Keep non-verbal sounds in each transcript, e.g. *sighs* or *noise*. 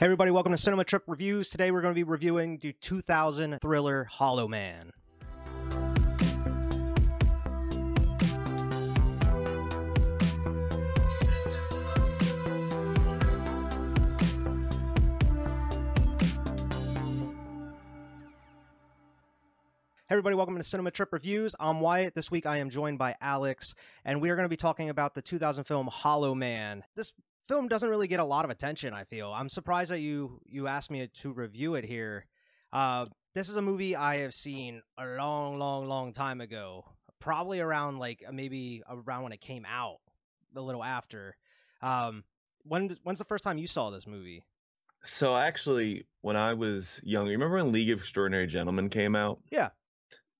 Hey, everybody, welcome to Cinema Trip Reviews. Today we're going to be reviewing the 2000 thriller Hollow Man. Hey everybody, welcome to Cinema Trip Reviews. I'm Wyatt. This week I am joined by Alex, and we are going to be talking about the 2000 film Hollow Man. This film doesn't really get a lot of attention, I feel. I'm surprised that you you asked me to review it here. Uh, this is a movie I have seen a long, long, long time ago. Probably around like maybe around when it came out, a little after. Um, when when's the first time you saw this movie? So actually, when I was young, remember when League of Extraordinary Gentlemen came out? Yeah.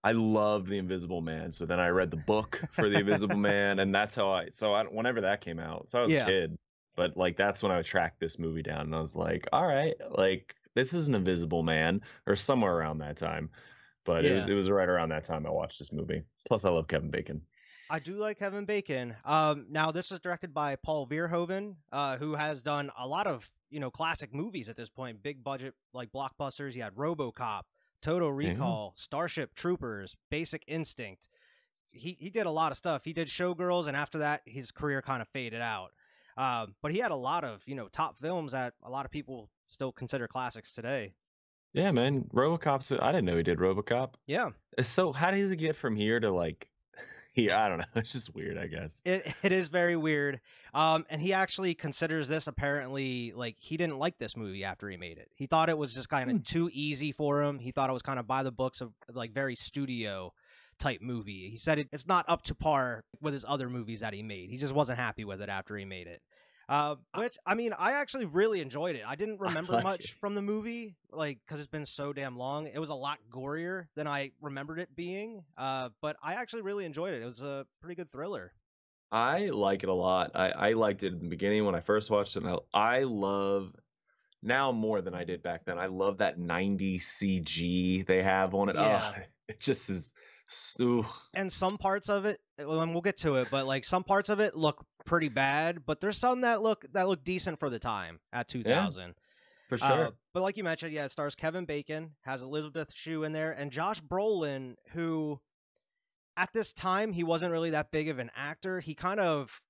I loved The Invisible Man. So then I read the book for The Invisible Man, and that's how I. So I, whenever that came out, so I was Yeah. a kid, but like that's when I tracked this movie down, and I was like, all right, like this is an Invisible Man, or somewhere around that time. But it was it was right around that time I watched this movie. Plus, I love Kevin Bacon. I do like Kevin Bacon. Um, now this is directed by Paul Verhoeven, uh, who has done a lot of you know classic movies at this point, big budget like blockbusters. He had RoboCop, Total Recall, Starship Troopers, Basic Instinct. He he did a lot of stuff. He did Showgirls, and after that, his career kind of faded out. Um, but he had a lot of you know top films that a lot of people still consider classics today. Yeah, man, RoboCop's. I didn't know he did RoboCop. Yeah, So how does it get from here to like? *laughs* Here, I don't know. *laughs* It's just weird, I guess. It *laughs* it is very weird. Um, and he actually considers this apparently like he didn't like this movie after he made it. He thought it was just kind of Hmm. too easy for him. He thought it was kind of by the books of like very studio type movie. He said it, it's not up to par with his other movies that he made. He just wasn't happy with it after he made it. Uh, which I mean, I actually really enjoyed it. I didn't *laughs* remember like much it. from the movie, like because it's been so damn long. It was a lot gorier than I remembered it being. Uh, but I actually really enjoyed it. It was a pretty good thriller. I like it a lot. I, I liked it in the beginning when I first watched it. And I, I love now more than I did back then. I love that 90 CG they have on it. Yeah. Oh, *laughs* it just is so. and some parts of it well, and we'll get to it but like some parts of it look pretty bad but there's some that look that look decent for the time at 2000 For Uh, sure. but like you mentioned yeah it stars kevin bacon has elizabeth shue in there and josh brolin who at this time he wasn't really that big of an actor he kind of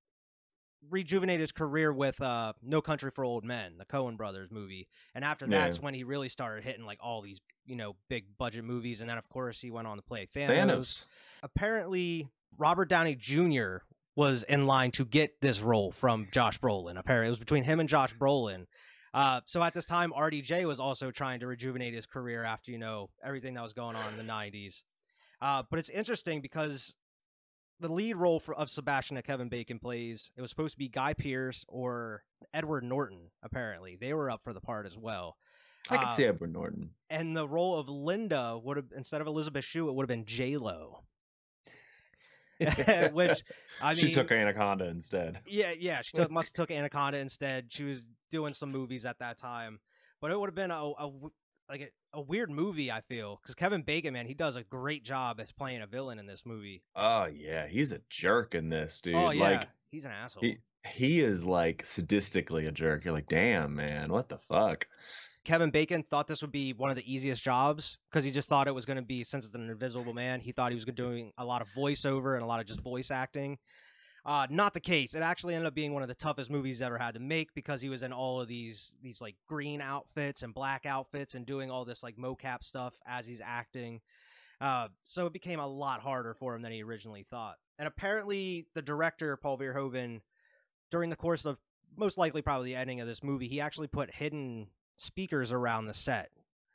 rejuvenated his career with uh no country for old men the coen brothers movie and after Yeah. that's when he really started hitting like all these you know big budget movies and then of course he went on to play thanos Thanos. apparently Robert Downey Jr. was in line to get this role from Josh Brolin. Apparently, it was between him and Josh Brolin. Uh, so at this time, RDJ was also trying to rejuvenate his career after you know everything that was going on in the '90s. Uh, but it's interesting because the lead role for, of Sebastian that Kevin Bacon plays it was supposed to be Guy Pearce or Edward Norton. Apparently, they were up for the part as well. I could Uh, see Edward Norton. And the role of Linda would have instead of Elizabeth Shue, it would have been J Lo. *laughs* *laughs* Which I mean, she took Anaconda instead. yeah, yeah, she took must have took Anaconda instead. She was doing some movies at that time, but it would have been a like a, weird movie. I feel because Kevin Bacon, man, he does a great job as playing a villain in this movie. Oh, yeah. He's a jerk in this, oh, dude. oh yeah, Like, he's an asshole. he, he is like sadistically a jerk. You're like, damn, man. What the fuck? Kevin Bacon thought this would be one of the easiest jobs because he just thought it was going to be since it's an invisible man. He thought he was doing a lot of voiceover and a lot of just voice acting. Uh, not the case. It actually ended up being one of the toughest movies he's ever had to make because he was in all of these these like green outfits and black outfits and doing all this like mocap stuff as he's acting. Uh, so it became a lot harder for him than he originally thought. And apparently, the director Paul Verhoeven, during the course of most likely probably the ending of this movie, he actually put hidden speakers around the set,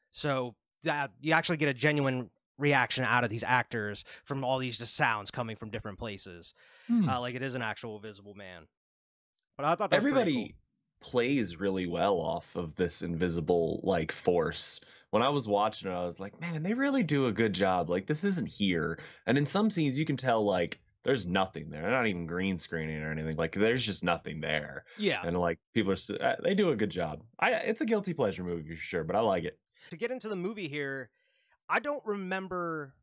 so that you actually get a genuine reaction out of these actors from all these just sounds coming from different places, Hmm. uh, like it is an actual Visible Man. But I thought that was pretty everybody plays really well off of this invisible like force. When i was watching it i was like man they really do a good job. Like this isn't here. And in some scenes you can tell like there's nothing there. They're not even green screening or anything. Like there's just nothing there. Yeah, and like people are st- uh, they do a good job. I it's a guilty pleasure movie for sure but i like it. To get into the movie here, I don't remember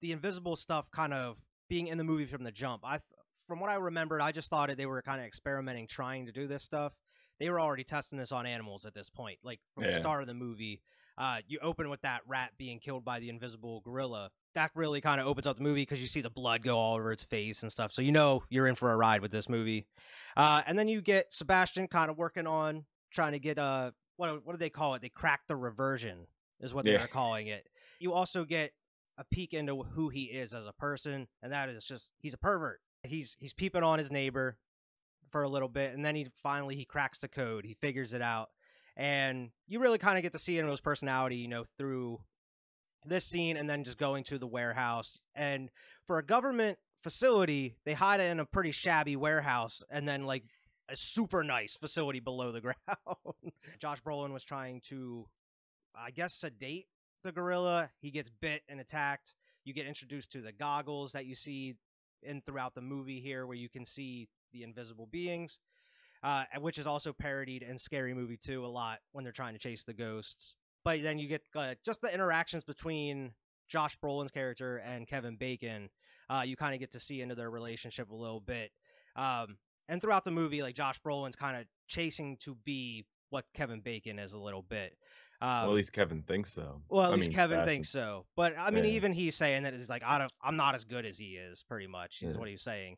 the invisible stuff kind of being in the movie from the jump. I, from what I remembered, I just thought they were kind of experimenting, trying to do this stuff. they were already testing this on animals at this point. Like from the start of the movie, uh, you open with that rat being killed by the invisible gorilla. That really kind of opens up the movie because you see the blood go all over its face and stuff. So you know you're in for a ride with this movie. Uh, and then you get Sebastian kind of working on trying to get a what what do they call it? They crack the reversion is what Yeah. they're calling it. You also get a peek into who he is as a person, and that is just he's a pervert. He's he's peeping on his neighbor for a little bit, and then he finally he cracks the code. He figures it out, and you really kind of get to see Enro's personality, you know, through this scene, and then just going to the warehouse. And for a government facility, they hide it in a pretty shabby warehouse, and then like a super nice facility below the *laughs* ground. Josh Brolin was trying to, I guess, sedate the gorilla. He gets bit and attacked. You get introduced to the goggles that you see in throughout the movie here, where you can see the invisible beings, uh, which is also parodied in Scary Movie 2 a lot when they're trying to chase the ghosts. But then you get uh, just the interactions between Josh Brolin's character and Kevin Bacon. Uh, you kind of get to see into their relationship a little bit. Um, and throughout the movie, like Josh Brolin's kind of chasing to be what Kevin Bacon is a little bit. Um, well, at least Kevin thinks so. well, at I least mean, Kevin thinks so. But I mean, Yeah. even he's saying that he's like, I don't, I'm not as good as he is. Pretty much, is Yeah. what he's saying.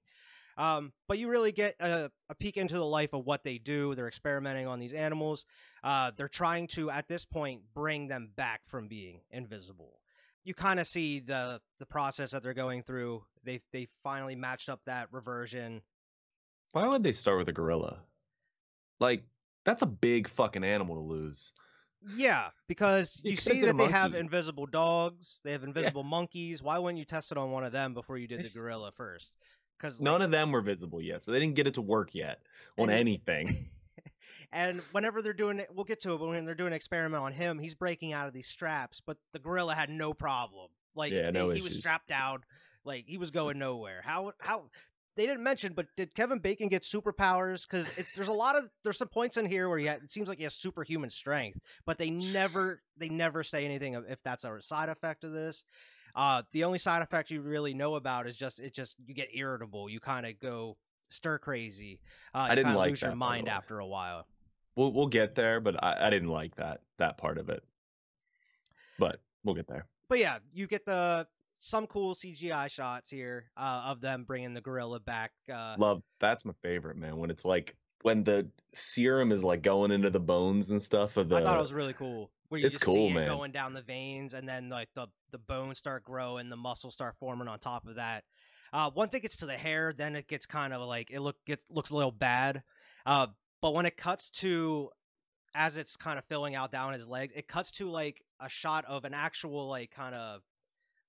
Um, but you really get a, a peek into the life of what they do. They're experimenting on these animals. Uh, they're trying to, at this point, bring them back from being invisible. You kind of see the the process that they're going through. They they finally matched up that reversion. Why would they start with a gorilla? Like, that's a big fucking animal to lose. Yeah, because You you see that they have invisible dogs, they have invisible monkeys. Why wouldn't you test it on one of them before you did the *laughs* gorilla first? Because None of them were visible yet, so they didn't get it to work yet on And- anything. *laughs* and whenever they're doing it, we'll get to it. But when they're doing an experiment on him, he's breaking out of these straps, but the gorilla had no problem. Like Yeah, they- no he was strapped down, like he was going nowhere. How how they didn't mention, but did Kevin Bacon get superpowers? Because there's a lot of there's some points in here where he had, it seems like he has superhuman strength, but they never they never say anything of if that's a side effect of this. Uh, the only side effect you really know about is just it just you get irritable. You kind of go stir crazy. Uh, you didn't like lose your that, the mind after a while. we'll we'll get there, but I, I didn't like that that part of it. But we'll get there. but yeah, you get the some cool CGI shots here uh, of them bringing the gorilla back. Uh, Love that's my favorite man. When it's like when the serum is like going into the bones and stuff of the. I thought it was really cool. Where you It's just cool, see it man. going down the veins, and then like the the bones start growing, the muscles start forming on top of that. Uh, once it gets to the hair, then it gets kind of like it look gets looks a little bad. Uh, but when it cuts to as it's kind of filling out down his leg, it cuts to like a shot of an actual like kind of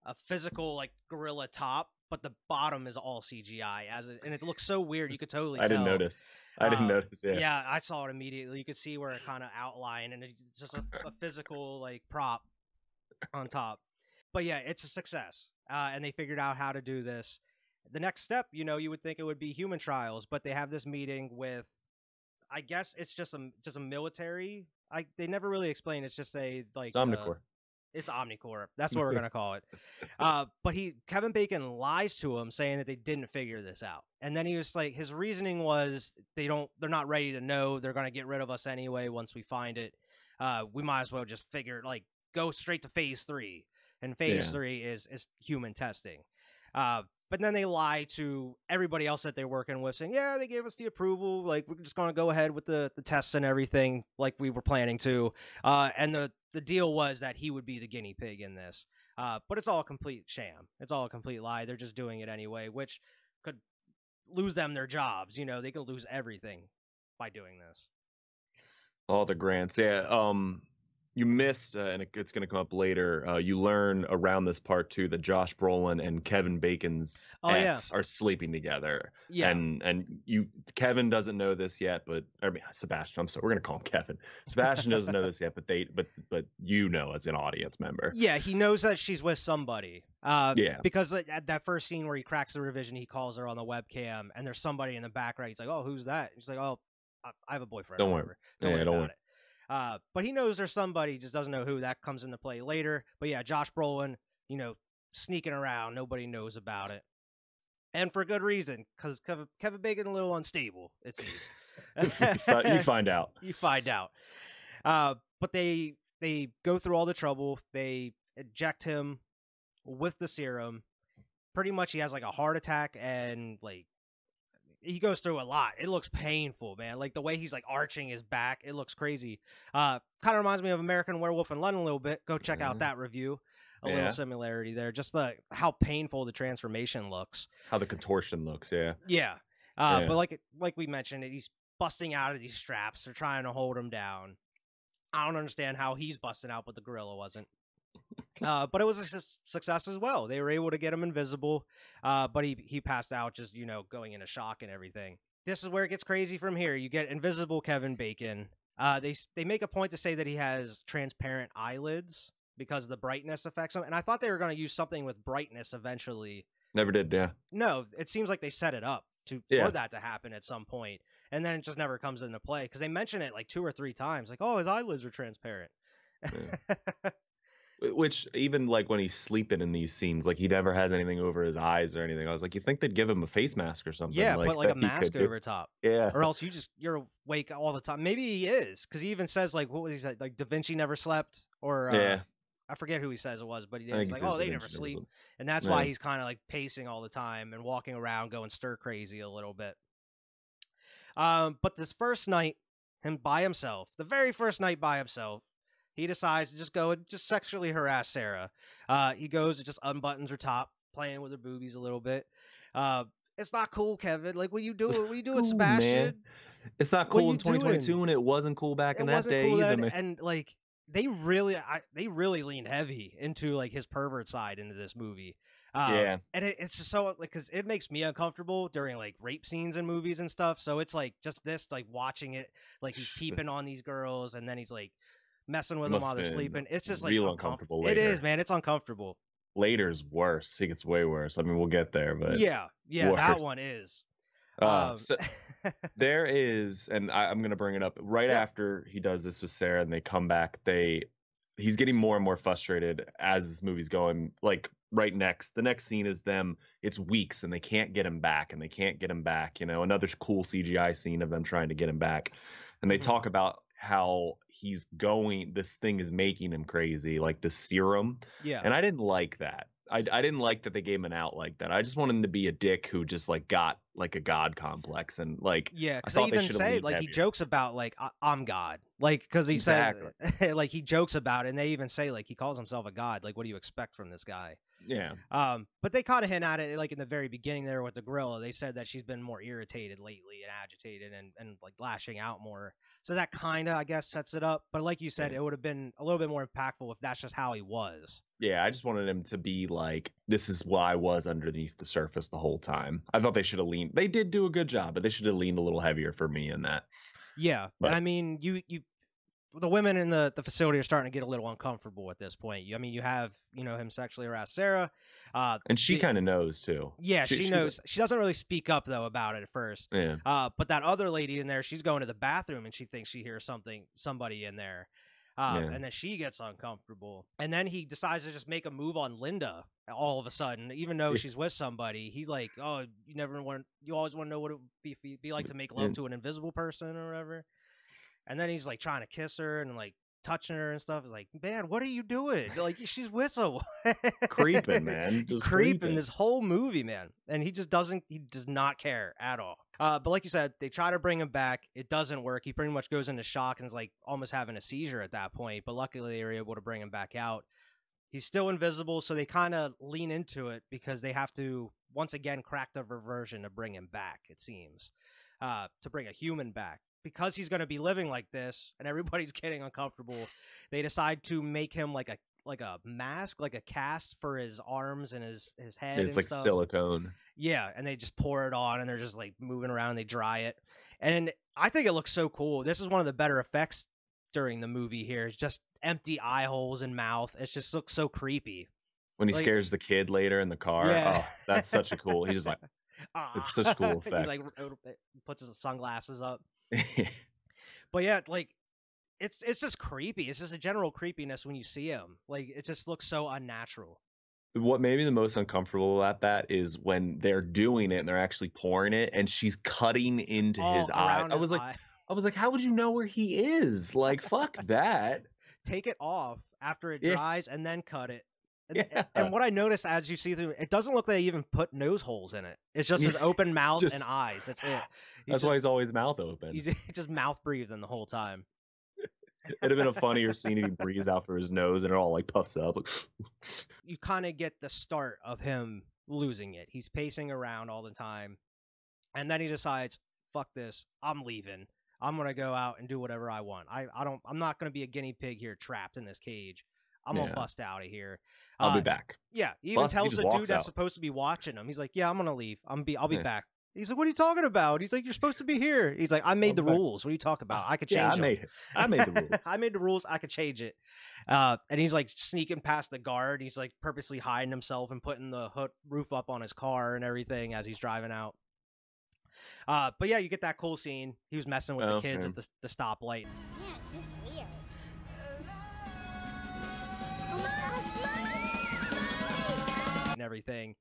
a physical like gorilla top, but the bottom is all CGI as it, and it looks so weird. You could *laughs* totally I didn't notice. I didn't Uh, notice. Yeah. Yeah. I saw it immediately. You could see where it kind of outlined, and it's just a, *laughs* a physical like prop on top. But yeah, it's a success, uh, and they figured out how to do this. The next step, you know, you would think it would be human trials, but they have this meeting with, I guess it's just a just a military. I they never really explain. It's just a like uh, it's Omnicorp. That's what we're *laughs* gonna call it. Uh, but he Kevin Bacon lies to him, saying that they didn't figure this out, and then he was like, his reasoning was they don't, they're not ready to know. They're gonna get rid of us anyway once we find it. Uh, we might as well just figure like go straight to phase three, and phase Yeah. three is is human testing. Uh, but then they lie to everybody else that they're working with, saying, "Yeah, they gave us the approval. Like we're just to go ahead with the the tests and everything, like we were planning to." Uh, and the the deal was that he would be the guinea pig in this. Uh, but it's all a complete sham. It's all a complete lie. They're just doing it anyway, which could lose them their jobs. You know, they could lose everything by doing this. All the grants. Yeah. Um, you missed, uh, and it, it's going to come up later. Uh, you learn around this part too that Josh Brolin and Kevin Bacon's Oh, yeah. are sleeping together. Yeah, And and you Kevin doesn't know this yet, but I mean Sebastian. I'm sorry, we're gonna call him Kevin. Sebastian doesn't know this yet, but they but but you know as an audience member. yeah. He knows that she's with somebody. Uh, Yeah. because at that first scene where he cracks the revision, he calls her on the webcam, and there's somebody in the background. He's like, "Oh, who's that?" And She's like, "Oh, I, I have a boyfriend. Don't worry. Don't Yeah, worry don't about worry. it." Uh, but he knows there's somebody, just doesn't know who. That comes into play later. But yeah, Josh Brolin, you know, sneaking around, nobody knows about it, and for good reason, because Kevin, Kevin Bacon a little unstable. It seems. *laughs* you you find out. *laughs* you find out. Uh, but they they go through all the trouble. They eject him with the serum. Pretty much, he has like a heart attack and like he goes through a lot. It looks painful, man. Like the way he's like arching his back, it looks crazy. Uh, kind of reminds me of American Werewolf in London a little bit. Go check out Mhm. that review. A Yeah. little similarity there. Just the how painful the transformation looks. How the contortion looks, yeah. Yeah. Uh, Yeah. But like like we mentioned, he's busting out of these straps. They're trying to hold him down. I don't understand how he's busting out, but the gorilla wasn't. Uh, but it was a su- success as well. They were able to get him invisible, uh, but he he passed out, just you know, going into shock and everything. This is where it gets crazy from here. You get invisible Kevin Bacon. Uh, they they make a point to say that he has transparent eyelids because the brightness affects him, and I thought they were going to use something with brightness eventually Never did, yeah. no, it seems like they set it up to Yeah. for that to happen at some point, and then it just never comes into play because they mention it like two or three times, like, "Oh, his eyelids are transparent." Wh- *laughs* Which even like when he's sleeping in these scenes, like he never has anything over his eyes or anything. I was like, you think they'd give him a face mask or something? yeah, put like a mask over top, Yeah, or else you just you're awake all the time. Maybe he is because he even says like, what was he say? Like Da Vinci never slept, or uh, yeah. I forget who he says it was, but he did. He's he like, "Oh, they never sleep," and that's why he's kind of like pacing all the time and walking around, going stir crazy a little bit. Um, but this first night, him by himself, the very first night by himself, he decides to just go and just sexually harass Sarah. Uh, he goes and just unbuttons her top, playing with her boobies a little bit. Uh, it's not cool, Kevin. Like, what are you doing? What are you doing, Cool, Sebastian? man. It's not cool in 2022, doing? and it wasn't cool back it in that day cool either, then, man. and like they really, I, they really lean heavy into like his pervert side into this movie. Um, Yeah. and it, it's just so like because it makes me uncomfortable during like rape scenes in movies and stuff. So it's like just this like watching it, like he's peeping on these girls, and then he's like messing with them while they're sleeping. It's just like real uncomf- uncomfortable It is, man. It's uncomfortable. Later's worse. It gets way worse. I mean, we'll get there, but yeah, yeah, that one is. Uh, Um, so *laughs* there is, and I, I'm gonna bring it up right Yeah. after he does this with Sarah, and they come back. They, he's getting more and more frustrated as this movie's going. Like right next, the next scene is them. It's weeks, and they can't get him back, and they can't get him back. You know, another cool CGI scene of them trying to get him back, and they Mhm. talk about how he's going. This thing is making him crazy, like the serum. yeah, And I didn't like that. I, I didn't like that they gave him an out like that. I just wanted him to be a dick who just like got like a god complex and like Yeah, because they they even should've say like he jokes about like I- I'm God, like because he says *laughs* like he jokes about it, and they even say like he calls himself a god. Like, what do you expect from this guy? yeah Um, but they kind of hint at it like in the very beginning there with the gorilla. They said that she's been more irritated lately and agitated and and like lashing out more. So that kind of I guess sets it up. But like you said, Yeah. it would have been a little bit more impactful if that's just how he was. yeah. I just wanted him to be like this is what I was underneath the surface the whole time. I thought they should have leaned. They did do a good job, but they should have leaned a little heavier for me in that. Yeah, But- and I mean, you you the women in the the facility are starting to get a little uncomfortable at this point. I mean, you have you know him sexually harass Sarah. Uh, And she kind of knows too. yeah, she, she- she- knows. She doesn't really speak up though about it at first. Yeah. Uh, but that other lady in there, she's going to the bathroom and she thinks she hears something, somebody in there. Uh, Yeah. And then she gets uncomfortable. And then he decides to just make a move on Linda all of a sudden, even though she's with somebody. He's like, oh, you never want, you always want to know what it would be, be like to make love to an invisible person or whatever. And then he's like trying to kiss her and like touching her and stuff. It's like, man, what are you doing? Like, she's with someone. Creeping, *laughs* man. Just creeping creeping. this whole movie, man. And he just doesn't, he does not care at all. Uh, but like you said, they try to bring him back. It doesn't work. He pretty much goes into shock and is like almost having a seizure at that point. But luckily, they were able to bring him back out. He's still invisible, so they kind of lean into it because they have to once again crack the reversion to bring him back. It seems uh, to bring a human back because he's going to be living like this, and everybody's *laughs* getting uncomfortable. They decide to make him like a like a mask, like a cast for his arms and his his head. It's like stuff. silicone. Yeah, and they just pour it on and they're just like moving around, they dry it. And I think it looks so cool. This is one of the better effects during the movie here. It's just empty eye holes and mouth. It just looks so creepy. When he Like- scares the kid later in the car. Yeah. Oh, that's such a cool. He's just like, *laughs* It's such a cool effect. *laughs* he like effect. r- r- puts his sunglasses up. *laughs* But yeah, like it's it's just creepy. It's just a general creepiness when you see him. Like it just looks so unnatural. what made me the most uncomfortable about that is when they're doing it and they're actually pouring it and she's cutting into All his oh, eye. I was like, eye. *laughs* I was like, how would you know where he is? Like, fuck that. take it off after it Yeah. dries and then cut it. And, Yeah. and what I notice as you see through, it doesn't look like they even put nose holes in it. It's just his *laughs* open mouth and eyes. That's it. *sighs* He's That's just, why he's always mouth open. he's *laughs* just mouth breathing the whole time. *laughs* It'd have been a funnier scene if he breathes out for his nose and it all like puffs up. Like, You kind of get the start of him losing it. He's pacing around all the time, and then he decides, "Fuck this! I'm leaving. I'm gonna go out and do whatever I want. I, I don't. I'm not gonna be a guinea pig here, trapped in this cage. I'm gonna bust out of here." I'll Uh, be back. Yeah, he even Bust, tells just the dude walks that's out. supposed to be watching him. He's like, "Yeah, I'm gonna leave. I'm be. I'll be Yeah. back." He's like, "What are you talking about?" He's like, "You're supposed to be here." He's like, "I made the be back." rules. What are you talking about? I could change Yeah, I them." made it. I made the rules. *laughs* I made the rules. I could change it. Uh, and he's like sneaking past the guard. He's like purposely hiding himself and putting the hood roof up on his car and everything as he's driving out. Uh, but yeah, you get that cool scene. He was messing with the kids Okay. at the, the stoplight. Man, and everything,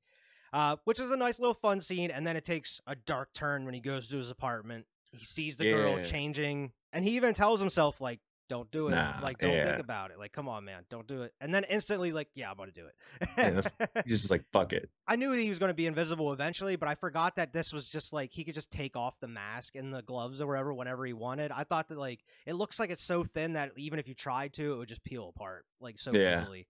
uh, which is a nice little fun scene. And then it takes a dark turn when he goes to his apartment. He sees the girl changing, and he even tells himself like, "Don't do it. Nah, like, don't think about it. Like, come on, man, don't do it." And then instantly, like, "Yeah, I'm gonna do it." Yeah. He's just *laughs* like, fuck it. I knew he was going to be invisible eventually, but I forgot that this was just like he could just take off the mask and the gloves or whatever whenever he wanted. I thought that like it looks like it's so thin that even if you tried to, it would just peel apart like so Yeah. easily.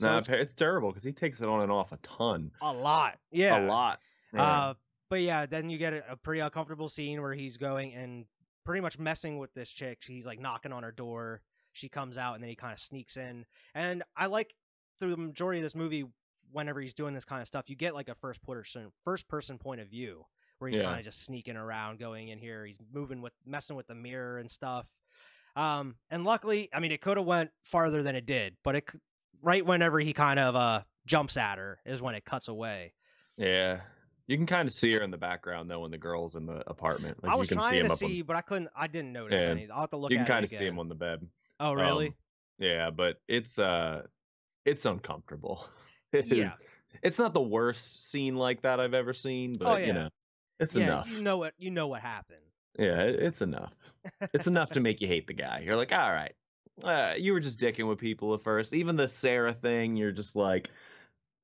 So No, it's it's, terrible because he takes it on and off a ton. a lot, yeah, A lot. Yeah. Uh, but yeah, then you get a, a pretty uncomfortable scene where he's going and pretty much messing with this chick. He's like knocking on her door. She comes out and then he kind of sneaks in. And I like through the majority of this movie, whenever he's doing this kind of stuff, you get like a first person first person point of view where he's Yeah. kind of just sneaking around, going in here. He's moving with messing with the mirror and stuff. Um, and luckily, I mean, it could have went farther than it did, but it right whenever he kind of uh jumps at her is when it cuts away. yeah. You can kind of see her in the background though when the girl's in the apartment. Like, I was you can see trying him to see, but I couldn't. I didn't notice Yeah. any. I'll have to On, look you can kind of see him on the bed. Oh, really? Um, yeah, but it's uh, it's uncomfortable. *laughs* It Yeah. is- It's not the worst scene like that I've ever seen, but Oh, yeah. you know, it's yeah, enough. you know what? You know what happened. Yeah, it- it's enough. It's enough to *laughs* make you hate the guy. You're like, all right, uh, you were just dicking with people at first. Even the Sarah thing, you're just like,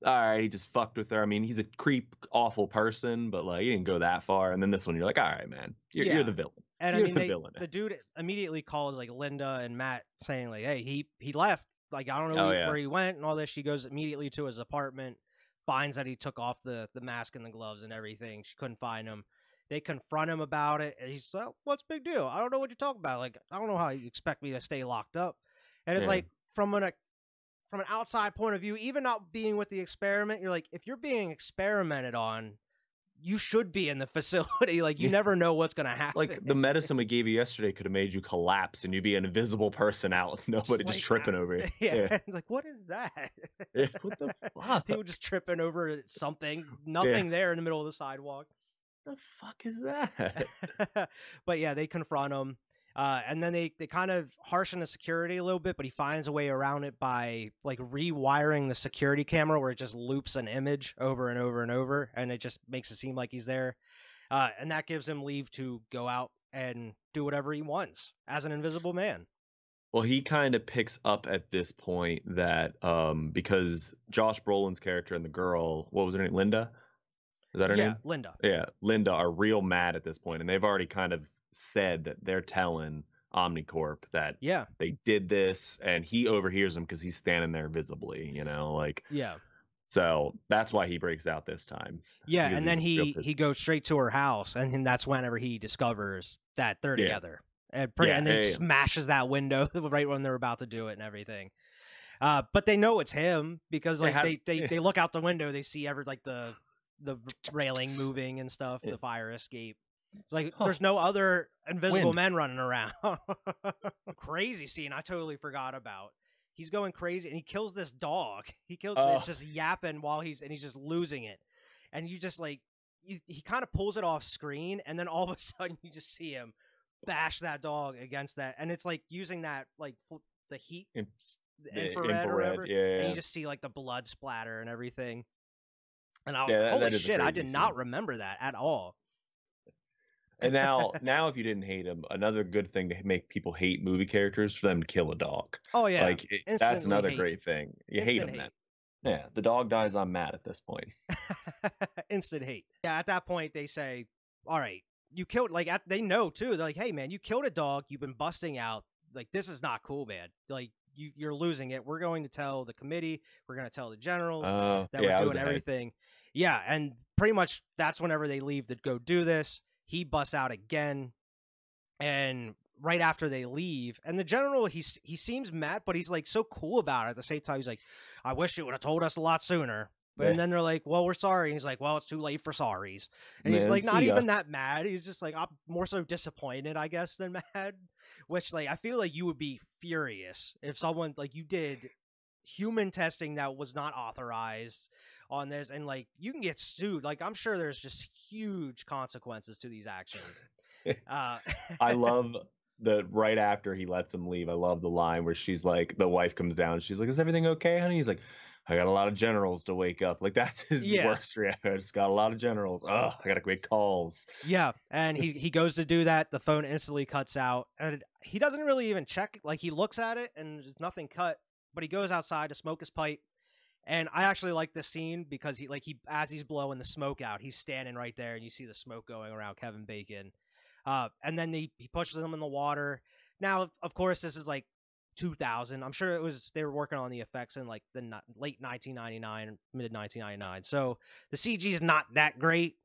all right, he just fucked with her. I mean, he's a creep, awful person, but like, he didn't go that far. And then this one, you're like, all right, man, you're, Yeah. you're the villain. And I You're mean, the they, villain. the dude immediately calls like Linda and Matt, saying like, "Hey, he he left. Like, I don't know Oh, where, yeah. where he went and all this." She goes immediately to his apartment, finds that he took off the the mask and the gloves and everything. She couldn't find him. They confront him about it, and he's like, "What's big deal? I don't know what you're talking about. Like, I don't know how you expect me to stay locked up." And it's Yeah. like from an from an outside point of view, even not being with the experiment, you're like, if you're being experimented on, you should be in the *laughs* facility. Like, you Yeah. never know what's gonna happen. like the medicine we gave you yesterday could have made you collapse and you'd be an invisible person out. *laughs* Nobody just like, tripping uh, over you. *laughs* Yeah. like what is that? Yeah, What the fuck? People just tripping over something, nothing there in the middle of the sidewalk. The fuck is that? *laughs* but yeah, they confront him. Uh, and then they, they kind of harshen the security a little bit, but he finds a way around it by like rewiring the security camera where it just loops an image over and over and over, and it just makes it seem like he's there. Uh, and that gives him leave to go out and do whatever he wants as an invisible man. Well, he kind of picks up at this point that um because Josh Brolin's character and the girl, what was her name, Linda? Is that her yeah, name? Linda. Yeah, Linda are real mad at this point, and they've already kind of said that they're telling Omnicorp that Yeah, they did this, and he overhears them because he's standing there visibly, you know, like yeah. so that's why he breaks out this time. Yeah, and then he he goes straight to her house, and then that's whenever he discovers that they're Yeah. together, and, pretty, Yeah, and then yeah, he yeah. smashes that window *laughs* right when they're about to do it and everything. Uh, but they know it's him because like they, they *laughs* they look out the window, they see every like the the railing moving and stuff, Yeah. the fire escape. It's like Huh. there's no other invisible Wind. men running around. *laughs* crazy scene I totally forgot about. He's going crazy and he kills this dog. *laughs* He kills Oh. it's just yapping while he's and he's just losing it. And you just like you, he kind of pulls it off screen and then all of a *laughs* sudden you just see him bash that dog against that and it's like using that like fl- the heat In- The infrared, or whatever. Yeah, and you just see like the blood splatter and everything. And I was Yeah, like, holy that is a shit, I did not remember that at all. And now, *laughs* now, if you didn't hate him, another good thing to make people hate movie characters for them to kill a dog. Oh yeah, like it- that's another hate. great thing. You hate Instant him hate. then. Yeah, the dog dies. I'm mad at this point. *laughs* instant hate. Yeah, at that point they say, "All right, you killed." Like at, they know too. They're like, "Hey man, you killed a dog. You've been busting out. Like this is not cool, man. Like you you're losing it. We're going to tell the committee. We're going to tell the generals Uh, that yeah, we're doing ahead. Everything." Yeah, and pretty much that's whenever they leave to go do this. He busts out again, and right after they leave, and the general he's he seems mad, but he's like so cool about it. At the same time, he's like, "I wish you would have told us a lot sooner." But and then they're like, "Well, we're sorry." And he's like, "Well, it's too late for sorries." And he's like, not even that mad. He's just like, I'm more so disappointed, I guess, than *laughs* mad. Which, like, I feel like you would be furious if someone like you did human testing that was not authorized on this, and like you can get sued. Like, I'm sure there's just huge consequences to these actions. *laughs* Uh, I love *laughs* the right after he lets him leave. I love the line where she's like, the wife comes down. She's like, "Is everything okay, honey?" He's like, "I got a lot of generals to wake up." Like *laughs* that's his Yeah. worst reaction. I just got a lot of generals. Oh, I gotta make calls. Yeah, and he he goes to do that. The phone instantly cuts out, and he doesn't really even check. Like he looks at it, and there's nothing cut. But he goes outside to smoke his pipe. And I actually like this scene because he like he as he's blowing the smoke out, he's standing right there, and you see the smoke going around Kevin Bacon. Uh, and then he he pushes him in the water. Now, of course, this is like 2000. I'm sure it was they were working on the effects in like the late 1999, mid 1999. So the CG is not that great,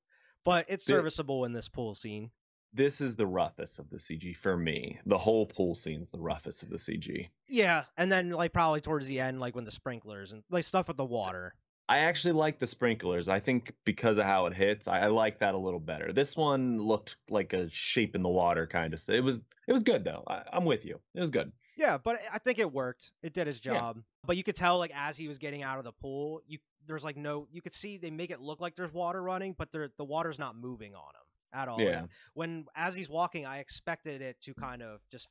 but it's serviceable in this pool scene. This is the roughest of the CG for me. The whole pool scene's the roughest of the CG. Yeah, and then like probably towards the end, like when the sprinklers and like stuff with the water. I actually like the sprinklers. I think because of how it hits, I, I like that a little better. This one looked like a shape in the water kind of. It was it was good though. I, I'm with you. It was good. Yeah, but I think it worked. It did its Yeah. job. But you could tell like as he was getting out of the pool, you there's like no you could see they make it look like there's water running, but the water's not moving on him at all. Yeah. When as he's walking, I expected it to kind of just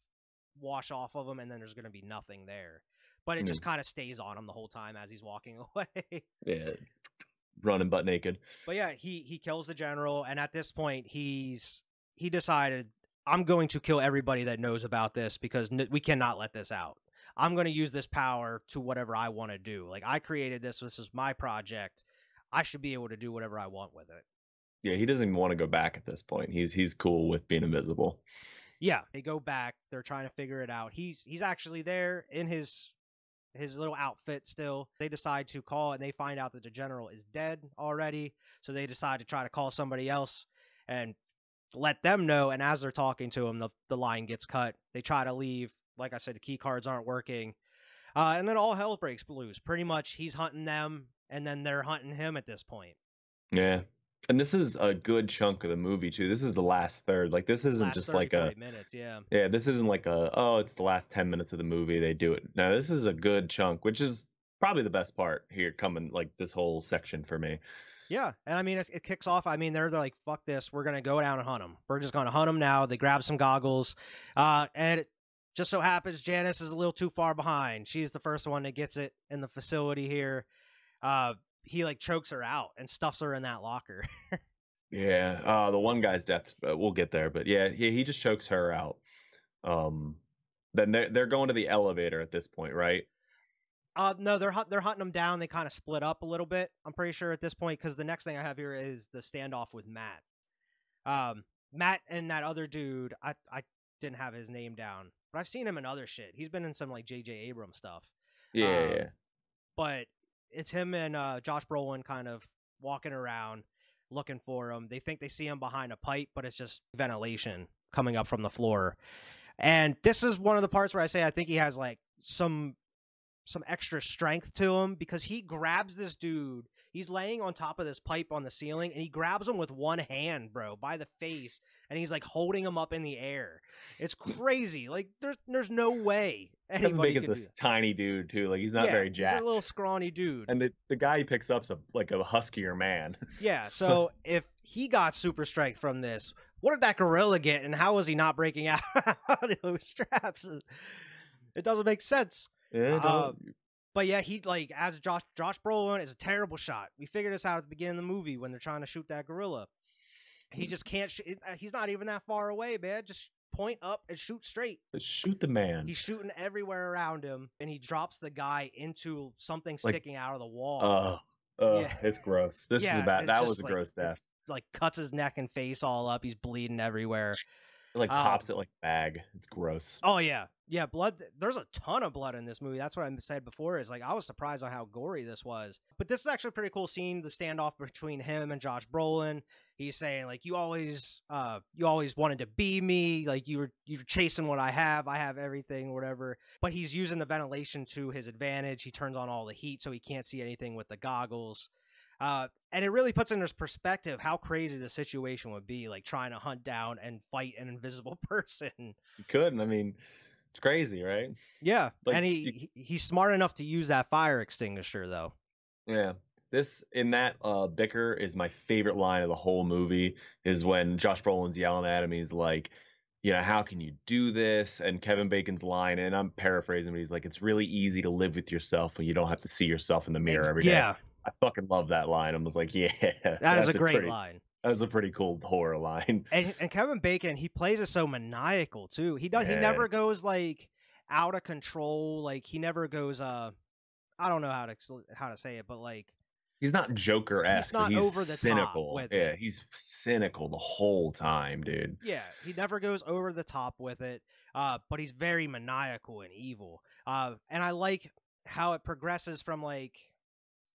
wash off of him and then there's going to be nothing there. But it Mm. just kind of stays on him the whole time as he's walking *laughs* away. Yeah. Running butt naked. But yeah, he he kills the general, and at this point, he's he decided I'm going to kill everybody that knows about this because n- we cannot let this out. I'm going to use this power to whatever I want to do. Like I created this. This is my project. I should be able to do whatever I want with it. Yeah, he doesn't even want to go back at this point. He's he's cool with being invisible. Yeah, they go back. They're trying to figure it out. He's he's actually there in his his little outfit still. They decide to call and they find out that the general is dead already. So they decide to try to call somebody else and let them know. And as they're talking to him, the the line gets cut. They try to leave. Like I said, the key cards aren't working. Uh, and then all hell breaks loose. Pretty much, he's hunting them, and then they're hunting him at this point. Yeah. And this is a good chunk of the movie too. This is the last third. Like this isn't Last just 30, like a minutes. Yeah. Yeah, this isn't like a oh, it's the last 10 minutes of the movie they do it. No, this is a good chunk, which is probably the best part here coming like this whole section for me. Yeah, and I mean it, it kicks off. I mean they're, they're like, "Fuck this! We're gonna go down and hunt them. We're just gonna hunt them now." They grab some goggles, uh, and it just so happens Janice is a little too far behind. She's the first one that gets it in the facility here. Uh, he like chokes her out and stuffs her in that locker. *laughs* Yeah, uh the one guy's death, but we'll get there, but yeah, he he just chokes her out. Um then they're, they're going to the elevator at this point, right? uh, no, they're they're hunting them down. They kind of split up a little bit. I'm pretty sure at this point because the next thing I have here is the standoff with Matt. Um, Matt and that other dude. I I didn't have his name down, but I've seen him in other shit. He's been in some like J.J. Abrams stuff. Yeah, Um, yeah. but it's him and uh, Josh Brolin kind of walking around looking for him. They think they see him behind a pipe, but it's just ventilation coming up from the floor. And this is one of the parts where I say I think he has like some some extra strength to him because he grabs this dude. He's laying on top of this pipe on the ceiling and he grabs him with one hand, bro, by the face, and he's like holding him up in the air. It's crazy. Like there's there's no way Kevin anybody Bacon's could a tiny dude too. Like he's not Yeah, very He's jacked. a little scrawny dude. And the, the guy he picks up's a like a huskier man. *laughs* Yeah, so if he got super strength from this, what did that gorilla get, and how was he not breaking *laughs* out of those straps? It doesn't make sense. Yeah, Uh, But yeah, he like as Josh Josh Brolin is a terrible shot. We figured this out at the beginning of the movie when they're trying to shoot that gorilla. He just can't. Sh- uh, he's not even that far away, man. Just point up and shoot straight. but shoot the man. He's shooting everywhere around him, and he drops the guy into something Like- sticking out of the wall. Oh, oh, Yeah. it's gross. *laughs* This Yeah, is bad. That was a like- gross it- death. like cuts his neck and face all up. He's bleeding everywhere. It like um, pops it like bag. It's gross. Oh yeah, yeah. Blood. There's a ton of blood in this movie. That's what I said before. Is like I was surprised on how gory this was. But this is actually a pretty cool scene. The standoff between him and Josh Brolin. He's saying like, "You always, uh, you always wanted to be me. Like you were, you're chasing what I have. I have everything, whatever." But he's using the ventilation to his advantage. He turns on all the heat so he can't see anything with the goggles. Uh, and it really puts into perspective how crazy the situation would be, like trying to hunt down and fight an invisible *laughs* person. You couldn't. I mean, it's crazy, right? Yeah, Like, and he, you- he's smart enough to use that fire extinguisher though. Yeah. This in that uh bicker is my favorite line of the whole movie is when Josh Brolin's yelling at him. He's like, you know, how can you do this? And Kevin Bacon's line, and I'm paraphrasing, but he's like, it's really easy to live with yourself when you don't have to see yourself in the mirror every day. yeah, I fucking love that line. I was like, *laughs* yeah, that is that's a great pretty, line. That's a pretty cool horror line. And and Kevin Bacon, he plays it so maniacal too. He does. He never goes like out of control. Like he never goes. Uh, I don't know how to how to say it, but like He's not Joker esque. He's not He's over the top cynical. with yeah, it. he's cynical the whole time, dude. yeah, he never goes over the top with it. Uh, but he's very maniacal and evil. Uh, and I like how it progresses from like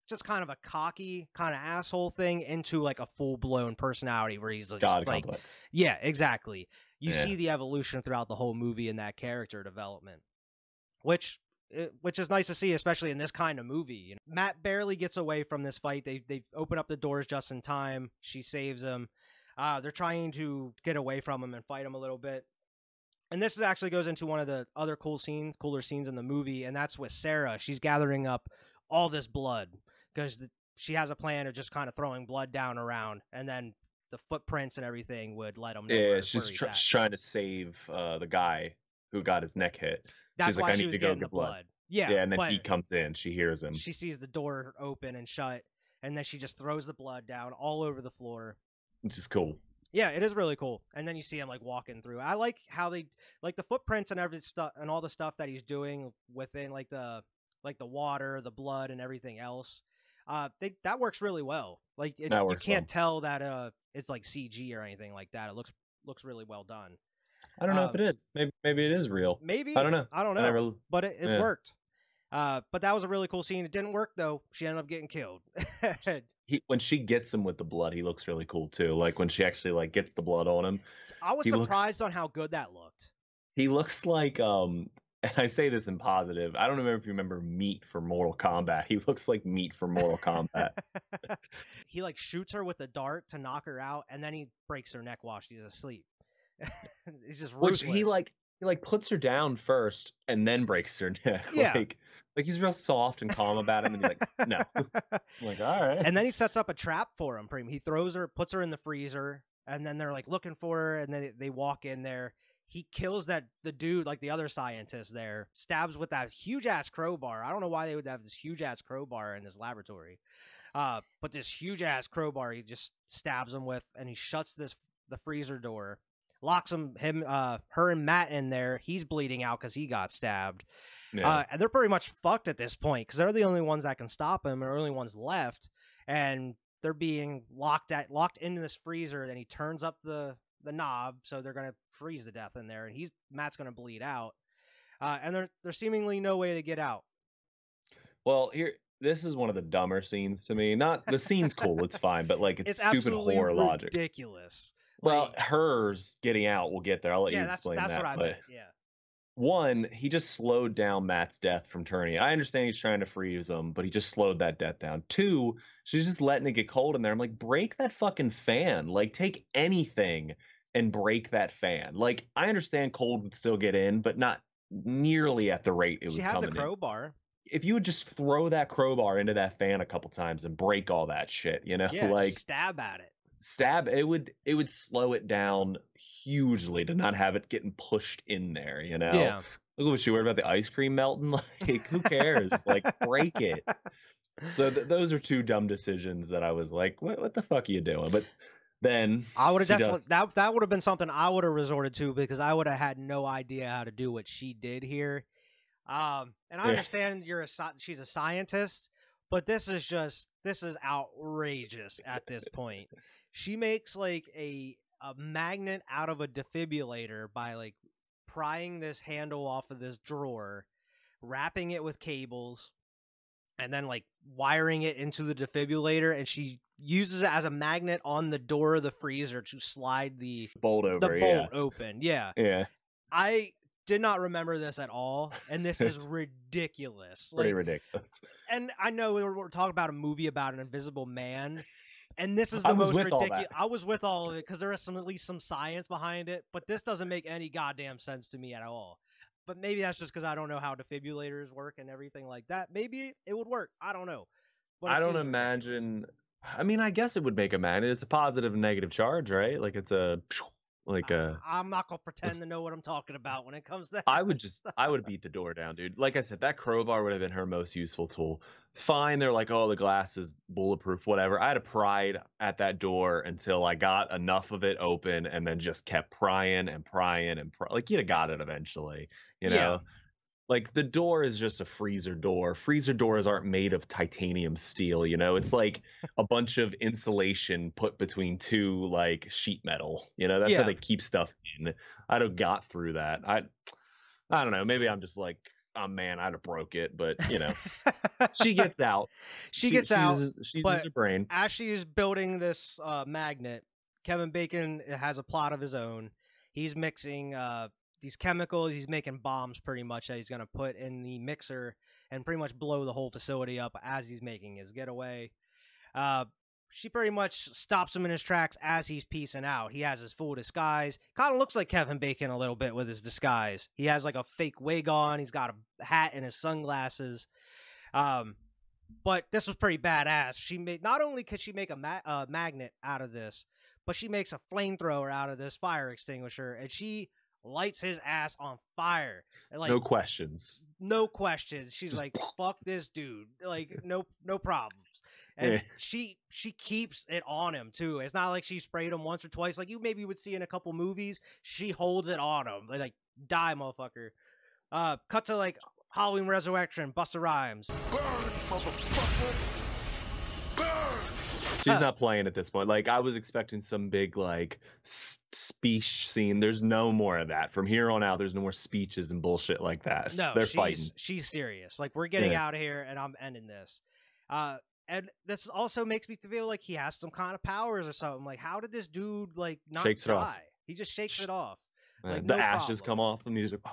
just kind of a cocky kind of asshole thing into like a full blown personality where he's just God like complex. Yeah, exactly. You Yeah. see the evolution throughout the whole movie in that character development, which eh, which is nice to see, especially in this kind of movie. You know? Matt barely gets away from this fight. They they open up the doors just in time. She saves him. Uh, they're trying to get away from him and fight him a little bit. And this is actually goes into one of the other cool scenes, cooler scenes in the movie, and that's with Sarah. She's gathering up all this blood because she has a plan of just kind of throwing blood down around, and then the footprints and everything would let them know. Yeah, she's tr- trying to save uh, the guy who got his neck hit. That's she's like, why "I she need was to go getting get the blood. blood." Yeah, Yeah, and then he comes in. She hears him. she sees the door open and shut, and then she just throws the blood down all over the floor. which is cool. Yeah, it is really cool. And then you see him like walking through. I like how they like the footprints and every stuff and all the stuff that he's doing within like the like the water, the blood, and everything else. Uh, they that works really well. Like it, you can't well. tell that uh it's like CG or anything like that. It looks looks really well done. I don't know Um, if it is. Maybe maybe it is real. Maybe I don't know. I don't know. I never. but it, it Yeah. worked. Uh, but that was a really cool scene. It didn't work though. She ended up getting killed. *laughs* He when she gets him with the blood, he looks really cool too. Like when she actually like gets the blood on him, I was He looks- surprised on how good that looked. he looks like um. *laughs* And I say this in positive. I don't remember if you remember Meat for Mortal Kombat. He looks like Meat for Mortal Kombat. *laughs* he like shoots her with a dart to knock her out, and then he breaks her neck while she's asleep. *laughs* He's just ruthless. Which he like he like puts her down first and then breaks her neck. Yeah. Like like he's real soft and calm about him and he's like, no. I'm like, all right. and then he sets up a trap for him. Pretty. He throws her, puts her in the freezer, and then they're like looking for her, and then they walk in there. He kills that the dude, like the other scientist there, stabs with that huge ass crowbar. I don't know why they would have this huge ass crowbar in this laboratory, uh, but this huge ass crowbar he just stabs him with, and he shuts this the freezer door, locks him him uh her and Matt in there. He's bleeding out because he got stabbed. Yeah. Uh, and they're pretty much fucked at this point because they're the only ones that can stop him, and the only ones left. And they're being locked at locked into this freezer. Then he turns up the the knob, so they're gonna freeze to death in there, and he's Matt's gonna bleed out. Uh, and there there's seemingly no way to get out. Well, here this is one of the dumber scenes to me. Not the scene's cool, it's fine, but like *laughs* it's, It's, stupid horror logic. ridiculous. Well, Like- hers getting out, we'll get there. I'll let yeah, you that's explain that's that. what I meant. Yeah, one, he just slowed down Matt's death from turning. I understand he's trying to freeze him, but he just slowed that death down. Two, she's just letting it get cold in there. I'm like, break that fucking fan. Like, take anything and break that fan. Like, I understand cold would still get in, but not nearly at the rate it was she had the coming in. crowbar. If you would just throw that crowbar into that fan a couple times and break all that shit, you know, Yeah, *laughs* like stab at it. stab it would it would slow it down hugely to not have it getting pushed in there you know Yeah, Look what she worried about the ice cream melting. *laughs* Like, who cares? like, break it. *laughs* So th- those are two dumb decisions that I was like, what, what the fuck are you doing? But then I would have definitely does- that that would have been something I would have resorted to because I would have had no idea how to do what she did here. Um, and I Yeah. understand you're a she's a scientist, but this is just this is outrageous at this point. She makes like a a magnet out of a defibrillator by like prying this handle off of this drawer, wrapping it with cables, and then like wiring it into the defibrillator and she uses it as a magnet on the door of the freezer to slide the bolt over. the yeah. bolt open. Yeah. Yeah. I did not remember this at all and this is *laughs* ridiculous. Pretty Like, ridiculous. and I know we're, we're talking about a movie about an invisible man and this is *laughs* the most with all that. ridiculous. I was with all of it because there is some at least some science behind it, but this doesn't make any goddamn sense to me at all. But maybe that's just because I don't know how defibrillators work and everything like that. Maybe it would work. I don't know. But I don't imagine ridiculous. I mean, I guess it would make a magnet. It's a positive and negative charge, right? Like it's a *sniffs* like a. I'm not gonna pretend to know what I'm talking about when it comes to that. I would just, I would beat the door down, dude. Like I said, that crowbar would have been her most useful tool. Fine, they're like, oh, the glass is bulletproof, whatever. I had a pride at that door until I got enough of it open, and then just kept prying and prying and pry- like you'd have got it eventually, you know. Yeah. Like the door is just a freezer door. Freezer doors aren't made of titanium steel, you know. It's like a bunch of insulation put between two like sheet metal. You know, that's Yeah. how they keep stuff in. I'd have got through that. I I don't know. Maybe I'm just like, oh man, I'd have broke it. But you know, she gets out. *laughs* she gets out Uses, she uses her brain. as she is building this uh, magnet. Kevin Bacon has a plot of his own. He's mixing uh, these chemicals. He's making bombs, pretty much that he's gonna put in the mixer and pretty much blow the whole facility up as he's making his getaway. Uh, she pretty much stops him in his tracks as he's piecing out. He has his full disguise. Kind of looks like Kevin Bacon a little bit with his disguise. He has like a fake wig on. He's got a hat and his sunglasses. Um, but this was pretty badass. She made not only could she make a ma- uh, magnet out of this, but she makes a flamethrower out of this fire extinguisher, and she lights his ass on fire. And, like no questions. no questions. She's Just- like, *laughs* "Fuck this dude!" Like *laughs* no no problems. And Yeah. she she keeps it on him too. It's not like she sprayed him once or twice, like you maybe would see in a couple movies. She holds it on him, like, like die, motherfucker. Uh, cut to like Halloween Resurrection, Busta Rhymes. Burn, motherfucker! She's *laughs* not playing at this point. Like I was expecting some big like s- speech scene. There's no more of that from here on out. There's no more speeches and bullshit like that. No, they're she's fighting. she's serious. Like we're getting Yeah. out of here, and I'm ending this. Uh, and this also makes me feel like he has some kind of powers or something. Like, how did this dude like not Shakes it off. He just shakes it off. Like, the no ashes problem. come off and he's like, oh,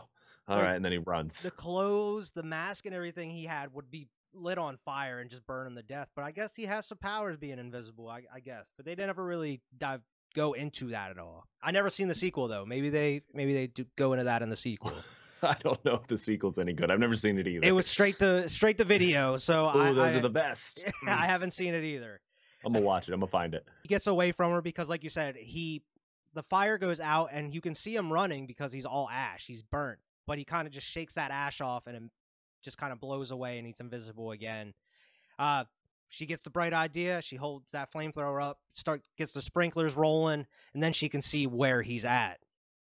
all Like, right, and then he runs. The clothes, the mask, and everything he had would be lit on fire and just burn him to death. But I guess he has some powers being invisible. I, I guess, but they never really dive go into that at all. I never seen the sequel though. Maybe they maybe they do go into that in the sequel. *laughs* I don't know if the sequel's any good. I've never seen it either. it was straight to straight to video, so *laughs* Ooh, I, those I, are the best. *laughs* I haven't seen it either. I'm gonna watch it. I'm gonna find it. he gets away from her because like you said he the fire goes out and you can see him running because he's all ash he's burnt but he kind of just shakes that ash off and just kind of blows away and he's invisible again. Uh she gets the bright idea she holds that flamethrower up start gets the sprinklers rolling and then she can see where he's at.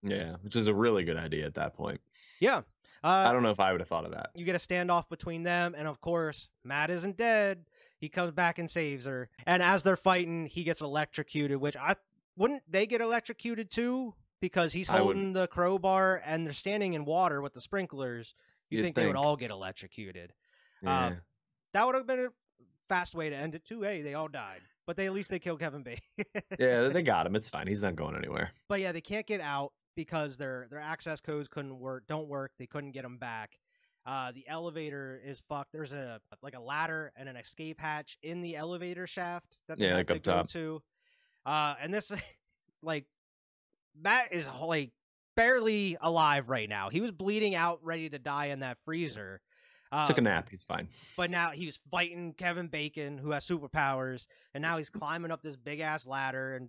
Yeah, which is a really good idea at that point. yeah I uh don't know if I would have thought of that. you get a standoff between them and of course matt isn't dead. He comes back and saves her. And as they're fighting he gets electrocuted which i wouldn't they get electrocuted too? Because he's holding the crowbar and they're standing in water with the sprinklers you You'd think, they would all get electrocuted Yeah. um, that would have been a fast way to end it too hey they all died but they at least they killed kevin *laughs* bacon yeah, they got him. It's fine. He's not going anywhere. but yeah, they can't get out because their their access codes couldn't work, don't work. They couldn't get them back. Uh, the elevator is fucked. There's a like a ladder and an escape hatch in the elevator shaft that they Yeah, have like to up go top. to. Uh, and this *laughs* like Matt is like barely alive right now. He was bleeding out, ready to die in that freezer. Uh, Took a nap. He's fine. but now he was fighting Kevin Bacon, who has superpowers, and now he's climbing up this big ass ladder, and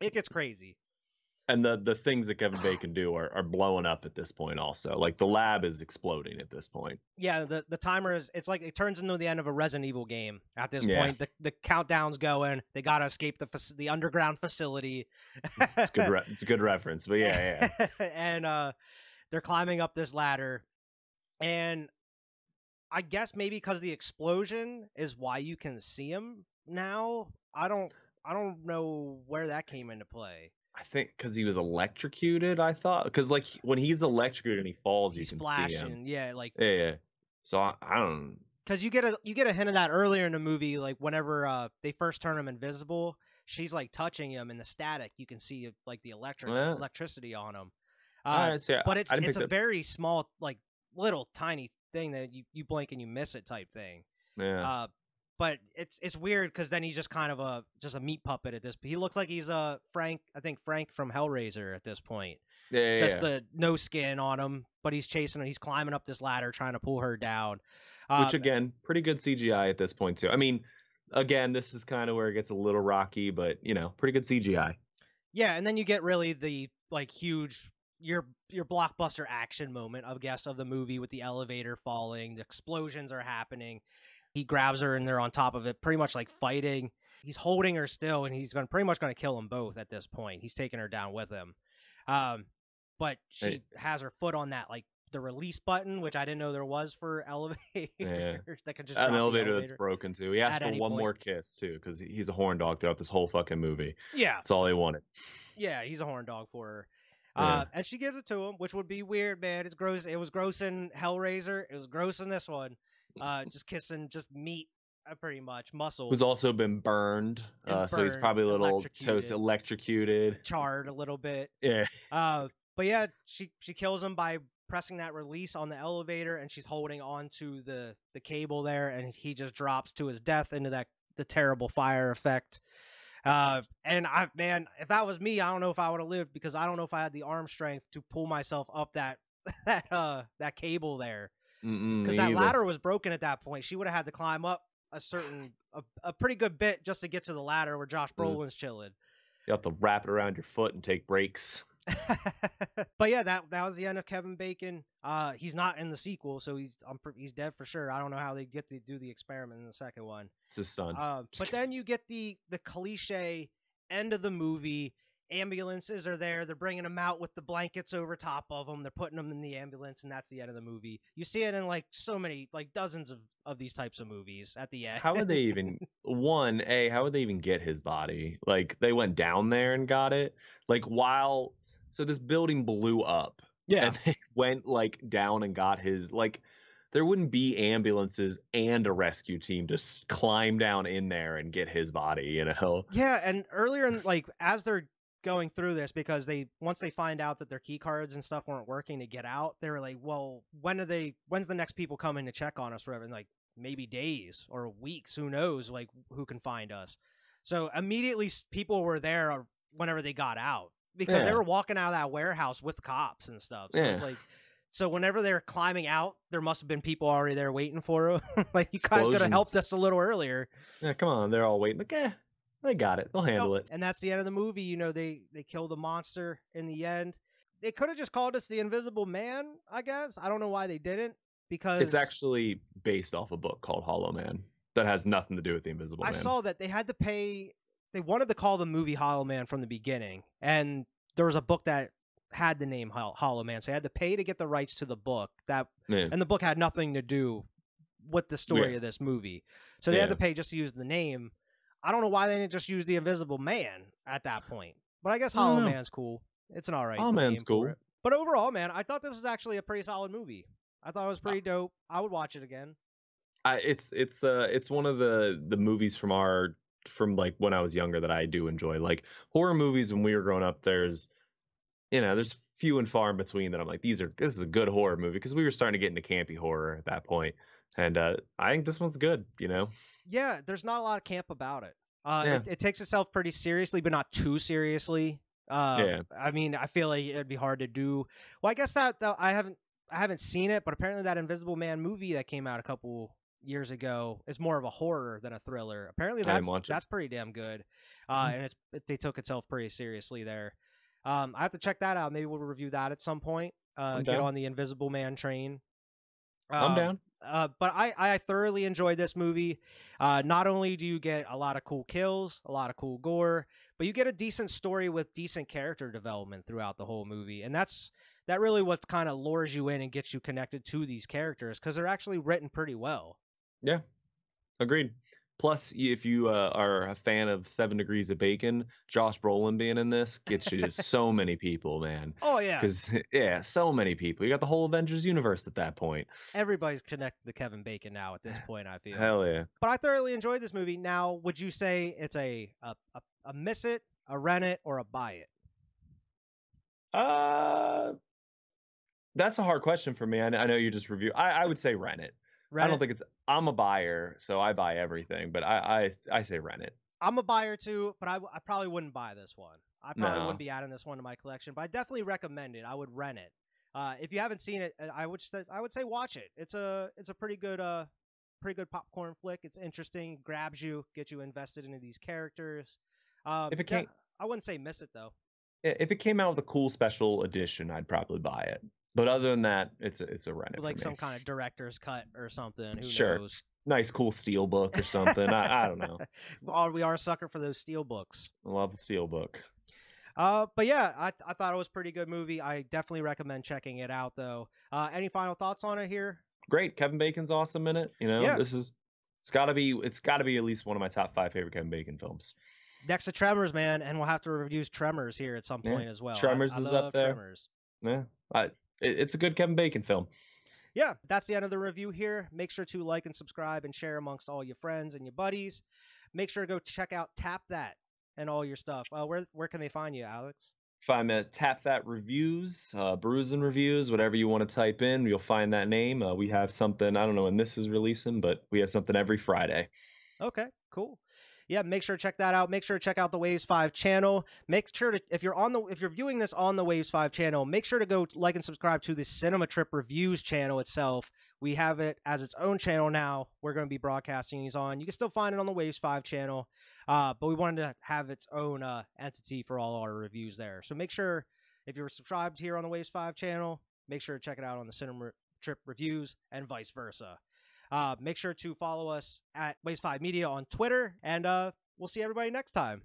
it gets crazy. And the the things that Kevin *sighs* Bacon do are, are blowing up at this point. Also, like the lab is exploding at this point. Yeah, the the timer is it's like it turns into the end of a Resident Evil game at this Yeah. point. The the countdown's going. They got to escape the the underground facility. It's good. Re- it's a good reference, but yeah, yeah. *laughs* and uh they're climbing up this ladder and I guess maybe because the explosion is why you can see him now. I don't I don't know where that came into play. I think because he was electrocuted. I thought because like when he's electrocuted and he falls, He's you can see him. flashing. Yeah, like Yeah, yeah. So I, I don't. because you get a you get a hint of that earlier in the movie like whenever uh they first turn him invisible she's like touching him in the static you can see like the electric Yeah. electricity on him uh, right, so yeah, but it's it's a that- very small like little tiny thing that you, you blink and you miss it type thing yeah. uh but it's it's weird because then he's just kind of a just a meat puppet at this but he looks like he's a frank i think frank from hellraiser at this point yeah, just yeah. the no skin on him but he's chasing he's climbing up this ladder trying to pull her down uh, Which again, pretty good CGI at this point too. I mean, again, this is kind of where it gets a little rocky, but you know, pretty good CGI. Yeah, and then you get really the like huge your your blockbuster action moment, I guess, of the movie with the elevator falling, the explosions are happening. He grabs her and they're on top of it, pretty much like fighting. He's holding her still, and he's going pretty much going to kill them both at this point. He's taking her down with him. Um, but she Hey. has her foot on that like the release button, which I didn't know there was for *laughs* elevators that could just An the elevator, that's broken too. He asked for one point. more kiss too, because he's a horn dog throughout this whole fucking movie. Yeah, That's all he wanted. Yeah, he's a horn dog for her. Yeah. Uh, and she gives it to him, which would be weird, man. It's gross. It was gross in Hellraiser. It was gross in this one. Uh, just kissing, just meat, uh, pretty much muscle, Who's also been burned, uh, so he's probably a little electrocuted. toast electrocuted. charred a little bit. Yeah, Uh, but yeah, she she kills him by pressing that release on the elevator, and she's holding onto the the cable there, and he just drops to his death into that the terrible fire effect. Uh, and I man, if that was me, I don't know if I would have lived because I don't know if I had the arm strength to pull myself up that *laughs* that uh that cable there because that either. ladder was broken at that point. She would have had to climb up a certain a, a pretty good bit just to get to the ladder where Josh Mm. Brolin's chilling. You have to wrap it around your foot and take breaks. *laughs* but yeah, that that was the end of Kevin Bacon. Uh, he's not in the sequel, so he's I'm, he's dead for sure. I don't know how they get to do the experiment in the second one. It's his son. Uh, but then you get the the cliche end of the movie. Ambulances are there. They're bringing them out with the blankets over top of them. They're putting them in the ambulance, and that's the end of the movie. You see it in like so many, like dozens of of these types of movies. At the end, how would they even *laughs* one a how would they even get his body like they went down there and got it like while so this building blew up yeah, and *laughs* they went like down and got his like there wouldn't be ambulances and a rescue team to s- climb down in there and get his body you know Yeah, and earlier in like as they're going through this because they once they find out that their key cards and stuff weren't working to get out, they were like, "Well, when are they? When's the next people coming to check on us?" Whatever, and like maybe days or weeks, who knows? Like who can find us? So immediately, people were there whenever they got out because they were walking out of that warehouse with cops and stuff. So it's Yeah. like. So whenever they're climbing out, there must have been people already there waiting for them. *laughs* like you guys could have helped us a little earlier. yeah come on they're all waiting like eh they got it they'll handle Nope. it And that's the end of the movie. You know, they they kill the monster in the end. They could have just called us the Invisible Man. I guess I don't know why they didn't because it's actually based off a book called hollow man that has nothing to do with the invisible I man I saw that they had to pay. They wanted to call the movie Hollow Man from the beginning, and there was a book that had the name Hollow Man, so they had to pay to get the rights to the book. That Yeah. and the book had nothing to do with the story Yeah. of this movie, so they had Yeah. to pay just to use the name. I don't know why they didn't just use the Invisible Man at that point, but I guess Hollow. Man's cool. It's an alright. Hollow Man's cool. But overall, man, I thought this was actually a pretty solid movie. I thought it was pretty dope. I would watch it again. I, it's it's uh it's one of the the movies from our from like when I was younger that I do enjoy. Like horror movies when we were growing up, there's you know there's few and far in between that I'm like these are this is a good horror movie because we were starting to get into campy horror at that point, and uh I think this one's good. You know, Yeah, there's not a lot of camp about it. Uh, Yeah. it, it takes itself pretty seriously, but not too seriously. Uh, Yeah. I mean, I feel like it'd be hard to do. Well, I guess that, that I haven't I haven't seen it, but apparently that Invisible Man movie that came out a couple years ago is more of a horror than a thriller. Apparently that's that's pretty damn good. Uh, Hmm. and it's it, they took itself pretty seriously there. Um, I have to check that out. Maybe we'll review that at some point. Uh, get on the Invisible Man train. I'm Um, down. Uh, but I, I thoroughly enjoyed this movie. Uh, not only do you get a lot of cool kills, a lot of cool gore, but you get a decent story with decent character development throughout the whole movie, and that's that really what kind of lures you in and gets you connected to these characters because they're actually written pretty well. Yeah, agreed. Plus, if you uh, are a fan of Seven Degrees of Bacon, Josh Brolin being in this gets you so *laughs* many people, man. Oh yeah, Because *laughs* yeah, so many people. You got the whole Avengers universe at that point. everybody's connected to Kevin Bacon now at this *sighs* point. I feel. Hell yeah. But I thoroughly enjoyed this movie. Now, would you say it's a a, a, a miss it, a rent it, or a buy it? Uh, that's a hard question for me. I, I know you just review. I, I would say rent it. I don't think it's. I'm a buyer, so I buy everything. But I I, I say rent it. I'm a buyer too, but I, I probably wouldn't buy this one. I probably No. wouldn't be adding this one to my collection, but I definitely recommend it. I would rent it. Uh, if you haven't seen it, uh, I would say, I would say watch it. It's a it's a pretty good uh pretty good popcorn flick. It's interesting, grabs you, gets you invested into these characters. Um, If it yeah, I wouldn't say miss it though. If it came out with a cool special edition, I'd probably buy it. But other than that, it's a it's a rent like some kind of director's cut or something. Who sure, knows? nice cool steel book or something. I, I don't know. *laughs* Or we are a sucker for those steel books. Love a steel book. Uh, but yeah, I I thought it was a pretty good movie. I definitely recommend checking it out though. Uh, any final thoughts on it here? Great, Kevin Bacon's awesome in it. You know, Yeah. this is it's got to be it's got to be at least one of my top five favorite Kevin Bacon films. Next to Tremors, man, and we'll have to review Tremors here at some Yeah, point as well. Tremors I, is up there. Tremors. Yeah, I, it's a good Kevin Bacon film. Yeah, that's the end of the review here. Make sure to like and subscribe and share amongst all your friends and your buddies. Make sure to go check out Tap That and all your stuff. Uh, where where can they find you, Alex? Find me at Tap That Reviews, uh, Bruising Reviews, whatever you want to type in, you'll find that name. Uh, we have something. I don't know when this is releasing, but we have something every Friday. Okay, cool. Yeah, make sure to check that out. Make sure to check out the Waves 5 channel. Make sure to if you're on the if you're viewing this on the Waves 5 channel, make sure to go like and subscribe to the Cinema Trip Reviews channel itself. We have it as its own channel now. We're going to be broadcasting these on. You can still find it on the Waves 5 channel. Uh, but we wanted to have its own uh, entity for all our reviews there. So make sure if you're subscribed here on the Waves 5 channel, make sure to check it out on the Cinema Trip Reviews and vice versa. Uh, make sure to follow us at Waves 5 Media on Twitter, and uh, we'll see everybody next time.